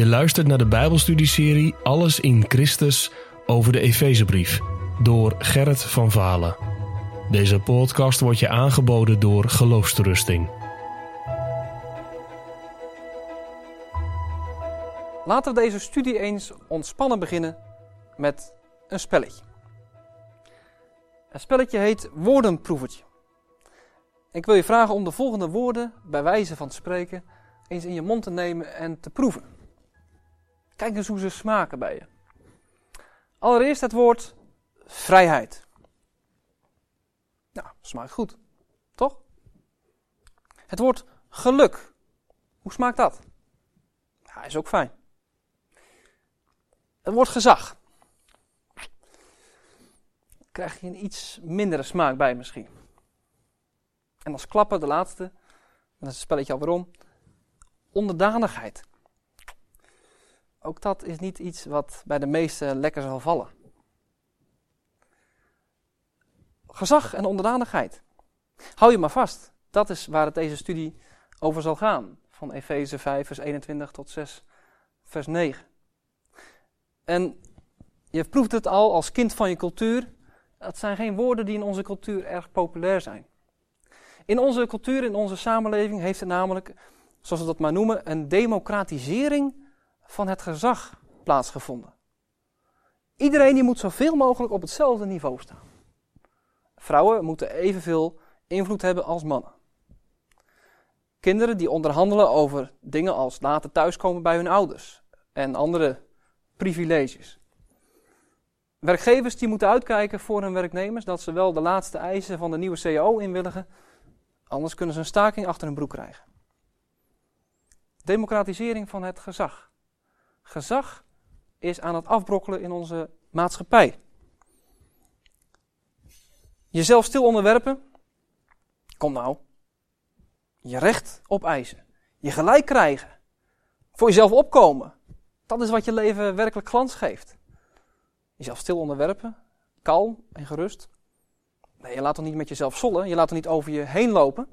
Je luistert naar de Bijbelstudieserie Alles in Christus over de Efezebrief door Gerrit van Valen. Deze podcast wordt je aangeboden door Geloofsterusting. Laten we deze studie eens ontspannen beginnen met een spelletje. Het spelletje heet Woordenproevertje. Ik wil je vragen om de volgende woorden, bij wijze van spreken, eens in je mond te nemen en te proeven. Kijk eens hoe ze smaken bij je. Allereerst het woord vrijheid. Nou, smaakt goed, toch? Het woord geluk. Hoe smaakt dat? Ja, is ook fijn. Het woord gezag. Krijg je een iets mindere smaak bij misschien. En als klapper, de laatste, en dat is het spelletje alweer om, onderdanigheid. Ook dat is niet iets wat bij de meesten lekker zal vallen. Gezag en onderdanigheid. Hou je maar vast. Dat is waar het deze studie over zal gaan. Van Efeze 5, vers 21 tot 6, vers 9. En je proeft het al als kind van je cultuur. Dat zijn geen woorden die in onze cultuur erg populair zijn. In onze cultuur, in onze samenleving, heeft het namelijk, zoals we dat maar noemen, een democratisering van het gezag plaatsgevonden. Iedereen die moet zoveel mogelijk op hetzelfde niveau staan. Vrouwen moeten evenveel invloed hebben als mannen. Kinderen die onderhandelen over dingen als later thuiskomen bij hun ouders en andere privileges. Werkgevers die moeten uitkijken voor hun werknemers dat ze wel de laatste eisen van de nieuwe CAO inwilligen, anders kunnen ze een staking achter hun broek krijgen. Democratisering van het gezag. Gezag is aan het afbrokkelen in onze maatschappij. Jezelf stil onderwerpen. Kom nou. Je recht opeisen. Je gelijk krijgen. Voor jezelf opkomen. Dat is wat je leven werkelijk glans geeft. Jezelf stil onderwerpen. Kalm en gerust. Nee, je laat toch niet met jezelf zollen. Je laat toch niet over je heen lopen.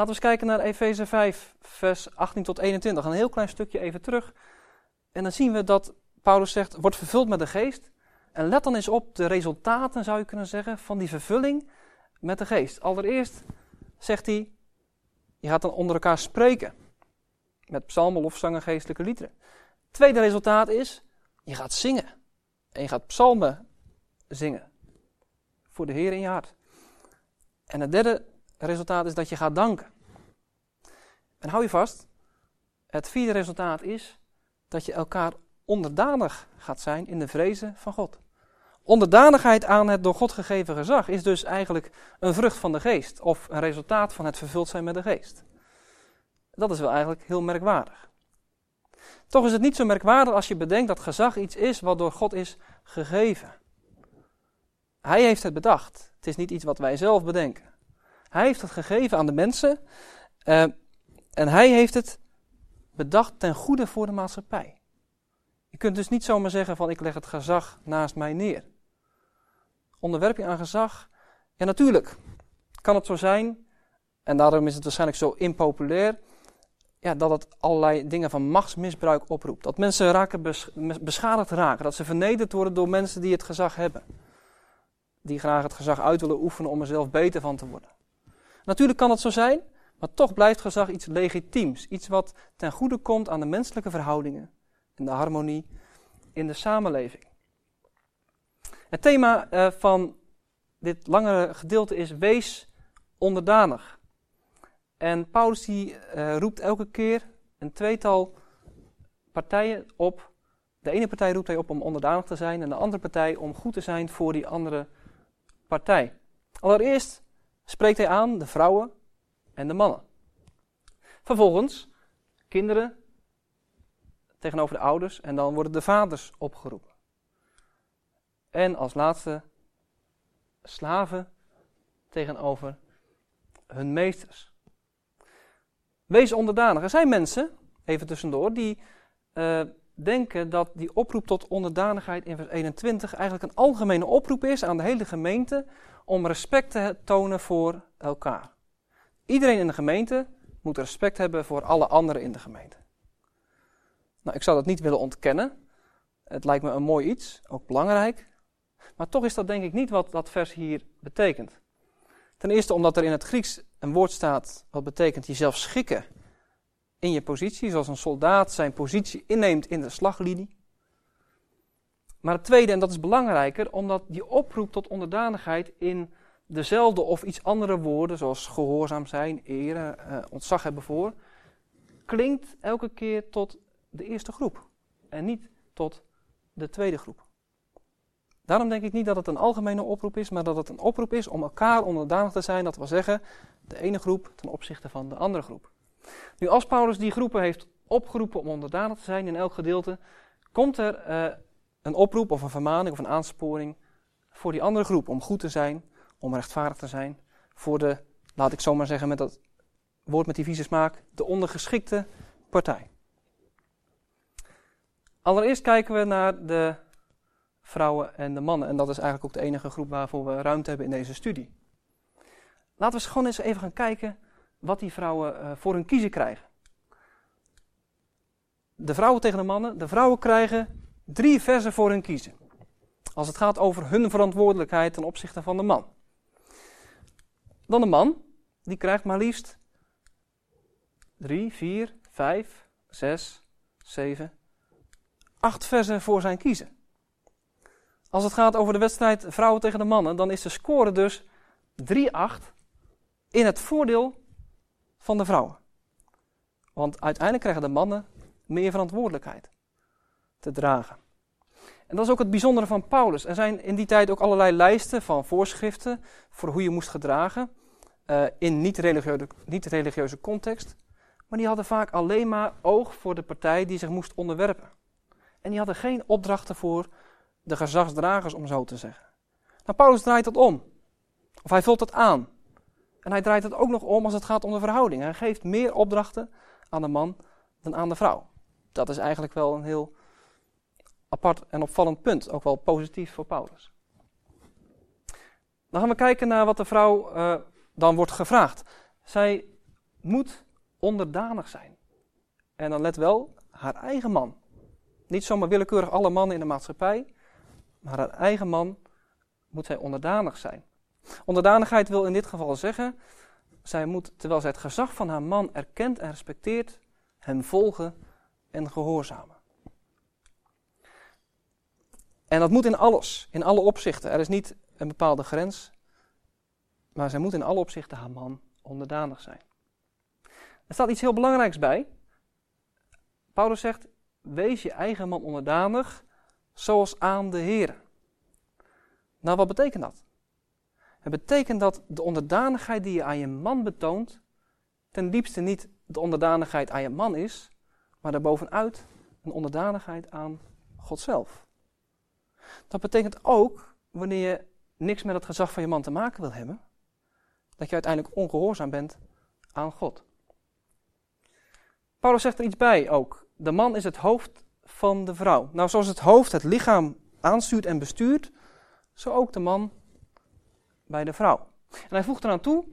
Laten we eens kijken naar Efeze 5, vers 18 tot 21. Een heel klein stukje even terug. En dan zien we dat Paulus zegt, wordt vervuld met de geest. En let dan eens op de resultaten, zou je kunnen zeggen, van die vervulling met de geest. Allereerst zegt hij, je gaat dan onder elkaar spreken. Met psalmen, lofzangen, geestelijke liederen. Tweede resultaat is, je gaat zingen. En je gaat psalmen zingen. Voor de Heer in je hart. En het derde resultaat is dat je gaat danken. En hou je vast, het vierde resultaat is dat je elkaar onderdanig gaat zijn in de vrezen van God. Onderdanigheid aan het door God gegeven gezag is dus eigenlijk een vrucht van de geest of een resultaat van het vervuld zijn met de geest. Dat is wel eigenlijk heel merkwaardig. Toch is het niet zo merkwaardig als je bedenkt dat gezag iets is wat door God is gegeven. Hij heeft het bedacht. Het is niet iets wat wij zelf bedenken. Hij heeft het gegeven aan de mensen uh, en hij heeft het bedacht ten goede voor de maatschappij. Je kunt dus niet zomaar zeggen van ik leg het gezag naast mij neer. Onderwerping aan gezag, ja natuurlijk kan het zo zijn, en daarom is het waarschijnlijk zo impopulair, ja, dat het allerlei dingen van machtsmisbruik oproept. Dat mensen raken beschadigd raken, dat ze vernederd worden door mensen die het gezag hebben. Die graag het gezag uit willen oefenen om er zelf beter van te worden. Natuurlijk kan het zo zijn, maar toch blijft gezag iets legitiems. Iets wat ten goede komt aan de menselijke verhoudingen en de harmonie in de samenleving. Het thema uh, van dit langere gedeelte is wees onderdanig. En Paulus die, uh, roept elke keer een tweetal partijen op. De ene partij roept hij op om onderdanig te zijn en de andere partij om goed te zijn voor die andere partij. Allereerst spreekt hij aan de vrouwen en de mannen. Vervolgens kinderen tegenover de ouders en dan worden de vaders opgeroepen. En als laatste slaven tegenover hun meesters. Wees onderdanig. Er zijn mensen, even tussendoor, die uh, denken dat die oproep tot onderdanigheid in vers 21 eigenlijk een algemene oproep is aan de hele gemeente om respect te tonen voor elkaar. Iedereen in de gemeente moet respect hebben voor alle anderen in de gemeente. Nou, ik zou dat niet willen ontkennen. Het lijkt me een mooi iets, ook belangrijk. Maar toch is dat denk ik niet wat dat vers hier betekent. Ten eerste omdat er in het Grieks een woord staat wat betekent jezelf schikken in je positie, zoals een soldaat zijn positie inneemt in de slaglinie. Maar het tweede, en dat is belangrijker, omdat die oproep tot onderdanigheid in dezelfde of iets andere woorden, zoals gehoorzaam zijn, eren, eh, ontzag hebben voor, klinkt elke keer tot de eerste groep en niet tot de tweede groep. Daarom denk ik niet dat het een algemene oproep is, maar dat het een oproep is om elkaar onderdanig te zijn. Dat wil zeggen, de ene groep ten opzichte van de andere groep. Nu, als Paulus die groepen heeft opgeroepen om onderdanig te zijn in elk gedeelte, komt er uh, een oproep of een vermaning of een aansporing voor die andere groep om goed te zijn, om rechtvaardig te zijn, voor de, laat ik zomaar zeggen met dat woord met die vieze smaak, de ondergeschikte partij. Allereerst kijken we naar de vrouwen en de mannen. En dat is eigenlijk ook de enige groep waarvoor we ruimte hebben in deze studie. Laten we gewoon eens even gaan kijken wat die vrouwen uh, voor hun kiezen krijgen. De vrouwen tegen de mannen. De vrouwen krijgen drie versen voor hun kiezen. Als het gaat over hun verantwoordelijkheid ten opzichte van de man. Dan de man, die krijgt maar liefst drie, vier, vijf, zes, zeven, acht versen voor zijn kiezen. Als het gaat over de wedstrijd vrouwen tegen de mannen, dan is de score dus 3-8 in het voordeel van de vrouwen. Want uiteindelijk krijgen de mannen meer verantwoordelijkheid te dragen. En dat is ook het bijzondere van Paulus. Er zijn in die tijd ook allerlei lijsten van voorschriften voor hoe je moest gedragen uh, in niet-religieuze, niet-religieuze context. Maar die hadden vaak alleen maar oog voor de partij die zich moest onderwerpen. En die hadden geen opdrachten voor de gezagsdragers, om zo te zeggen. Nou, Paulus draait dat om. Of hij vult dat aan. En hij draait het ook nog om als het gaat om de verhouding. Hij geeft meer opdrachten aan de man dan aan de vrouw. Dat is eigenlijk wel een heel apart en opvallend punt. Ook wel positief voor Paulus. Dan gaan we kijken naar wat de vrouw uh, dan wordt gevraagd. Zij moet onderdanig zijn. En dan let wel, haar eigen man. Niet zomaar willekeurig alle mannen in de maatschappij, maar haar eigen man moet zij onderdanig zijn. Onderdanigheid wil in dit geval zeggen, zij moet, terwijl zij het gezag van haar man erkent en respecteert, hem volgen en gehoorzamen. En dat moet in alles, in alle opzichten. Er is niet een bepaalde grens, maar zij moet in alle opzichten haar man onderdanig zijn. Er staat iets heel belangrijks bij. Paulus zegt: Wees je eigen man onderdanig, zoals aan de Heer. Nou, wat betekent dat? Het betekent dat de onderdanigheid die je aan je man betoont, ten diepste niet de onderdanigheid aan je man is, maar daarbovenuit een onderdanigheid aan God zelf. Dat betekent ook, wanneer je niks met het gezag van je man te maken wil hebben, dat je uiteindelijk ongehoorzaam bent aan God. Paulus zegt er iets bij ook. De man is het hoofd van de vrouw. Nou, zoals het hoofd het lichaam aanstuurt en bestuurt, zo ook de man bij de vrouw. En hij voegt eraan toe,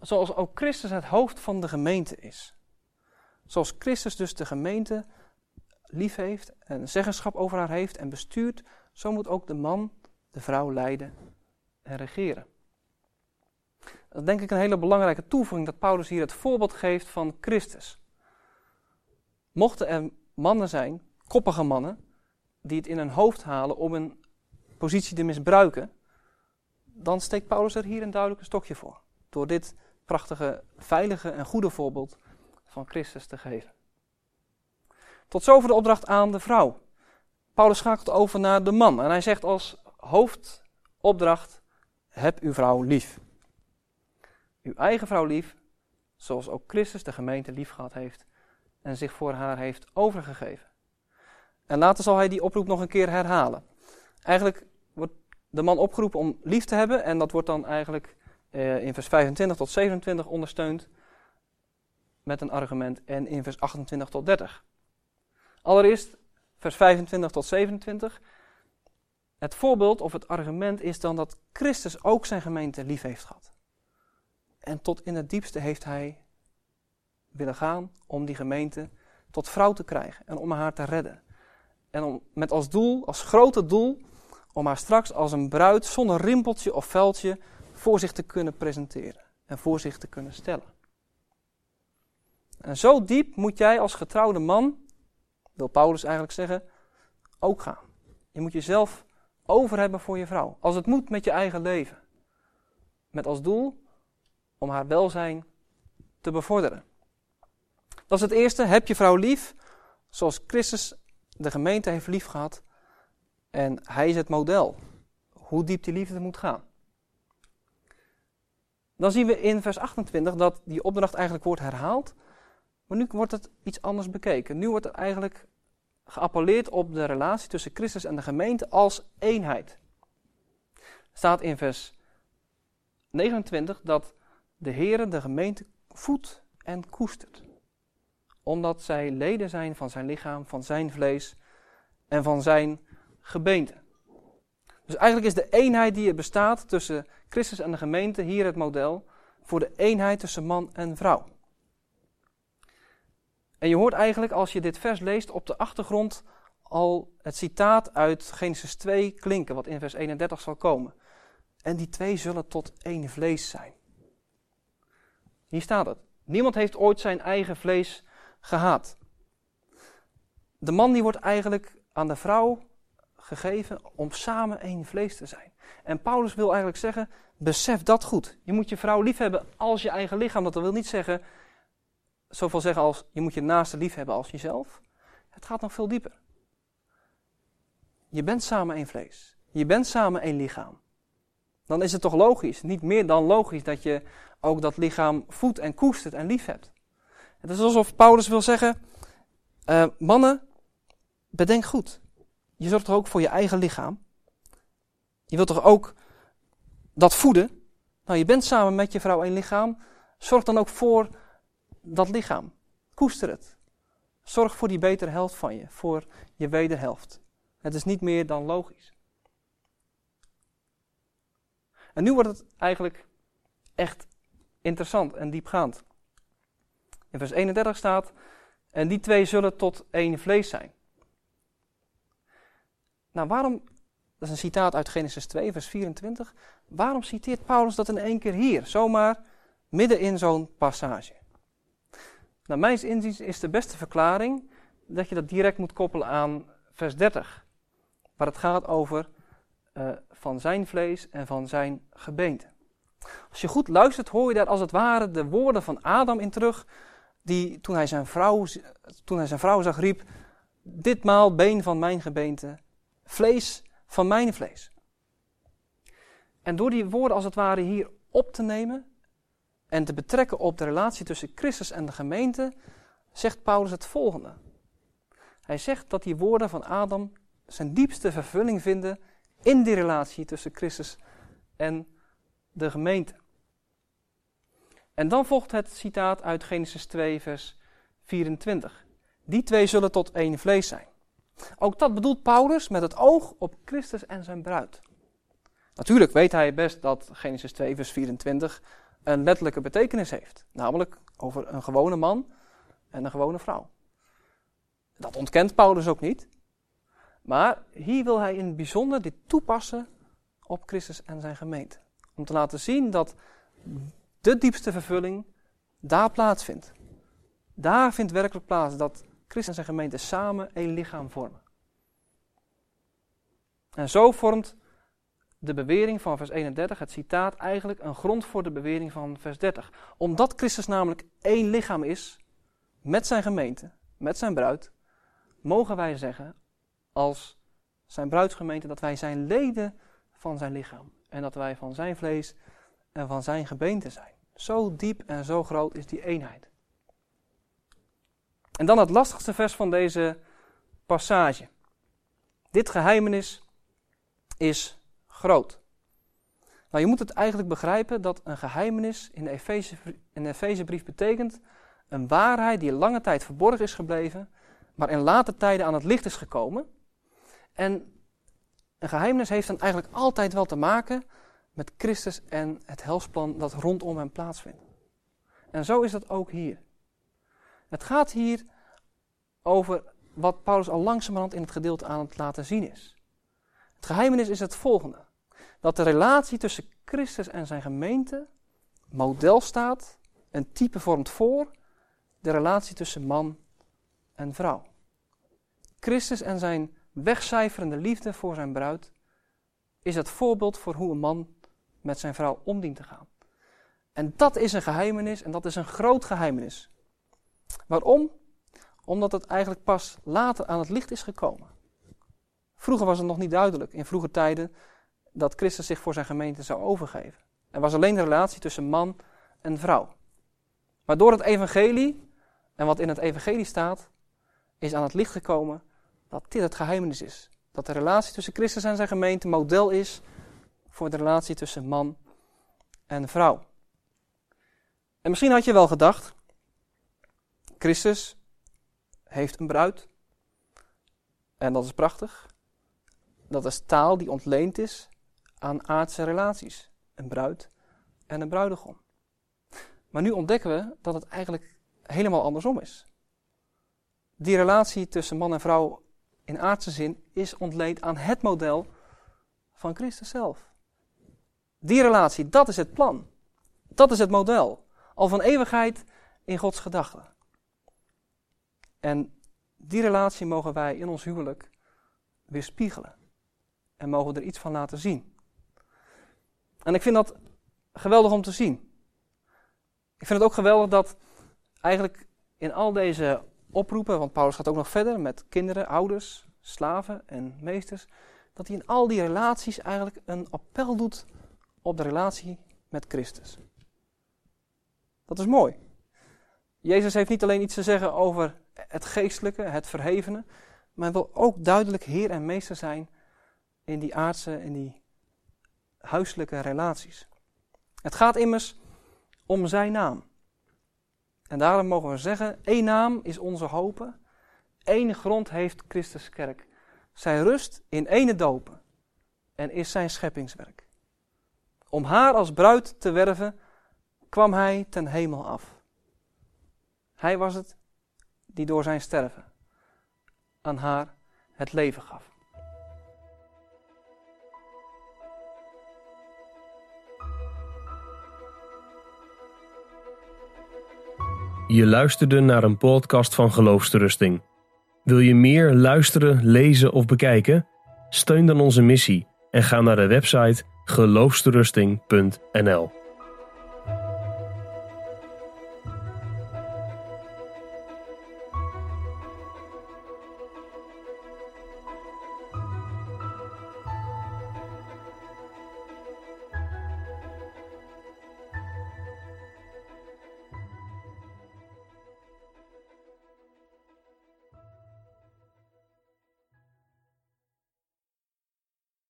zoals ook Christus het hoofd van de gemeente is. Zoals Christus dus de gemeente lief heeft en zeggenschap over haar heeft en bestuurt, zo moet ook de man de vrouw leiden en regeren. Dat is denk ik een hele belangrijke toevoeging dat Paulus hier het voorbeeld geeft van Christus. Mochten er mannen zijn, koppige mannen, die het in hun hoofd halen om een positie te misbruiken, dan steekt Paulus er hier een duidelijk stokje voor. Door dit prachtige, veilige en goede voorbeeld van Christus te geven. Tot zover de opdracht aan de vrouw. Paulus schakelt over naar de man en hij zegt als hoofdopdracht: heb uw vrouw lief. Uw eigen vrouw lief, zoals ook Christus de gemeente lief gehad heeft en zich voor haar heeft overgegeven. En later zal hij die oproep nog een keer herhalen. Eigenlijk de man opgeroepen om lief te hebben en dat wordt dan eigenlijk eh, in vers 25 tot 27 ondersteund met een argument en in vers 28 tot 30. Allereerst vers 25 tot 27. Het voorbeeld of het argument is dan dat Christus ook zijn gemeente lief heeft gehad. En tot in het diepste heeft hij willen gaan om die gemeente tot vrouw te krijgen en om haar te redden. En om, met als doel, als grote doel, om haar straks als een bruid zonder rimpeltje of veldje voor zich te kunnen presenteren en voor zich te kunnen stellen. En zo diep moet jij als getrouwde man, wil Paulus eigenlijk zeggen, ook gaan. Je moet jezelf over hebben voor je vrouw. Als het moet met je eigen leven. Met als doel om haar welzijn te bevorderen. Dat is het eerste. Heb je vrouw lief, zoals Christus de gemeente heeft lief gehad. En hij is het model. Hoe diep die liefde moet gaan. Dan zien we in vers 28 dat die opdracht eigenlijk wordt herhaald. Maar nu wordt het iets anders bekeken. Nu wordt er eigenlijk geappelleerd op de relatie tussen Christus en de gemeente als eenheid. Staat in vers 29 dat de Heer de gemeente voedt en koestert. Omdat zij leden zijn van zijn lichaam, van zijn vlees en van zijn gebeente. Dus eigenlijk is de eenheid die er bestaat tussen Christus en de gemeente hier het model voor de eenheid tussen man en vrouw. En je hoort eigenlijk als je dit vers leest op de achtergrond al het citaat uit Genesis 2 klinken, wat in vers 31 zal komen. En die twee zullen tot één vlees zijn. Hier staat het. Niemand heeft ooit zijn eigen vlees gehaat. De man die wordt eigenlijk aan de vrouw gegeven om samen één vlees te zijn. En Paulus wil eigenlijk zeggen, besef dat goed. Je moet je vrouw lief hebben als je eigen lichaam. Dat wil niet zeggen, zoveel zeggen als, je moet je naaste lief hebben als jezelf. Het gaat nog veel dieper. Je bent samen één vlees. Je bent samen één lichaam. Dan is het toch logisch, niet meer dan logisch, dat je ook dat lichaam voedt en koestert en lief hebt. Het is alsof Paulus wil zeggen, uh, mannen, bedenk goed. Je zorgt toch ook voor je eigen lichaam? Je wilt toch ook dat voeden? Nou, je bent samen met je vrouw één lichaam. Zorg dan ook voor dat lichaam. Koester het. Zorg voor die betere helft van je, voor je wederhelft. Het is niet meer dan logisch. En nu wordt het eigenlijk echt interessant en diepgaand. In vers 31 staat: En die twee zullen tot één vlees zijn. Nou, waarom, dat is een citaat uit Genesis 2, vers 24. Waarom citeert Paulus dat in één keer hier, zomaar midden in zo'n passage? Nou, mijn inziens is de beste verklaring dat je dat direct moet koppelen aan vers 30, waar het gaat over uh, van zijn vlees en van zijn gebeente. Als je goed luistert, hoor je daar als het ware de woorden van Adam in terug, die toen hij zijn vrouw, toen hij zijn vrouw zag, riep: Ditmaal been van mijn gebeente, vlees van mijn vlees. En door die woorden als het ware hier op te nemen en te betrekken op de relatie tussen Christus en de gemeente, zegt Paulus het volgende. Hij zegt dat die woorden van Adam zijn diepste vervulling vinden in die relatie tussen Christus en de gemeente. En dan volgt het citaat uit Genesis 2, vers 24. Die twee zullen tot één vlees zijn. Ook dat bedoelt Paulus met het oog op Christus en zijn bruid. Natuurlijk weet hij best dat Genesis 2, vers 24 een letterlijke betekenis heeft. Namelijk over een gewone man en een gewone vrouw. Dat ontkent Paulus ook niet. Maar hier wil hij in het bijzonder dit toepassen op Christus en zijn gemeente. Om te laten zien dat de diepste vervulling daar plaatsvindt. Daar vindt werkelijk plaats dat Christus en zijn gemeente samen één lichaam vormen. En zo vormt de bewering van vers 31, het citaat, eigenlijk een grond voor de bewering van vers 30. Omdat Christus namelijk één lichaam is, met zijn gemeente, met zijn bruid, mogen wij zeggen, als zijn bruidsgemeente, dat wij zijn leden van zijn lichaam. En dat wij van zijn vlees en van zijn gebeente zijn. Zo diep en zo groot is die eenheid. En dan het lastigste vers van deze passage. Dit geheimenis is groot. Nou, je moet het eigenlijk begrijpen dat een geheimenis in de Efezebrief betekent een waarheid die lange tijd verborgen is gebleven, maar in later tijden aan het licht is gekomen. En een geheimenis heeft dan eigenlijk altijd wel te maken met Christus en het helsplan dat rondom hem plaatsvindt. En zo is dat ook hier. Het gaat hier over wat Paulus al langzamerhand in het gedeelte aan het laten zien is. Het geheimenis is het volgende: dat de relatie tussen Christus en zijn gemeente model staat, een type vormt voor de relatie tussen man en vrouw. Christus en zijn wegcijferende liefde voor zijn bruid is het voorbeeld voor hoe een man met zijn vrouw om dient te gaan. En dat is een geheimenis en dat is een groot geheimenis. Waarom? Omdat het eigenlijk pas later aan het licht is gekomen. Vroeger was het nog niet duidelijk, in vroege tijden, dat Christus zich voor zijn gemeente zou overgeven. Er was alleen de relatie tussen man en vrouw. Maar door het evangelie en wat in het evangelie staat, is aan het licht gekomen dat dit het geheimenis is. Dat de relatie tussen Christus en zijn gemeente model is voor de relatie tussen man en vrouw. En misschien had je wel gedacht, Christus heeft een bruid. En dat is prachtig. Dat is taal die ontleend is aan aardse relaties. Een bruid en een bruidegom. Maar nu ontdekken we dat het eigenlijk helemaal andersom is. Die relatie tussen man en vrouw in aardse zin is ontleend aan het model van Christus zelf. Die relatie, dat is het plan. Dat is het model. Al van eeuwigheid in Gods gedachten. En die relatie mogen wij in ons huwelijk weerspiegelen. En mogen er iets van laten zien. En ik vind dat geweldig om te zien. Ik vind het ook geweldig dat eigenlijk in al deze oproepen, want Paulus gaat ook nog verder met kinderen, ouders, slaven en meesters, dat hij in al die relaties eigenlijk een appel doet op de relatie met Christus. Dat is mooi. Jezus heeft niet alleen iets te zeggen over het geestelijke, het verhevene, maar wil ook duidelijk Heer en Meester zijn in die aardse, in die huiselijke relaties. Het gaat immers om zijn naam. En daarom mogen we zeggen, één naam is onze hoop, één grond heeft Christus kerk. Zij rust in ene dopen en is zijn scheppingswerk. Om haar als bruid te werven, kwam hij ten hemel af. Hij was het die door zijn sterven aan haar het leven gaf. Je luisterde naar een podcast van Geloofsterusting. Wil je meer luisteren, lezen of bekijken? Steun dan onze missie en ga naar de website geloofsterusting.nl.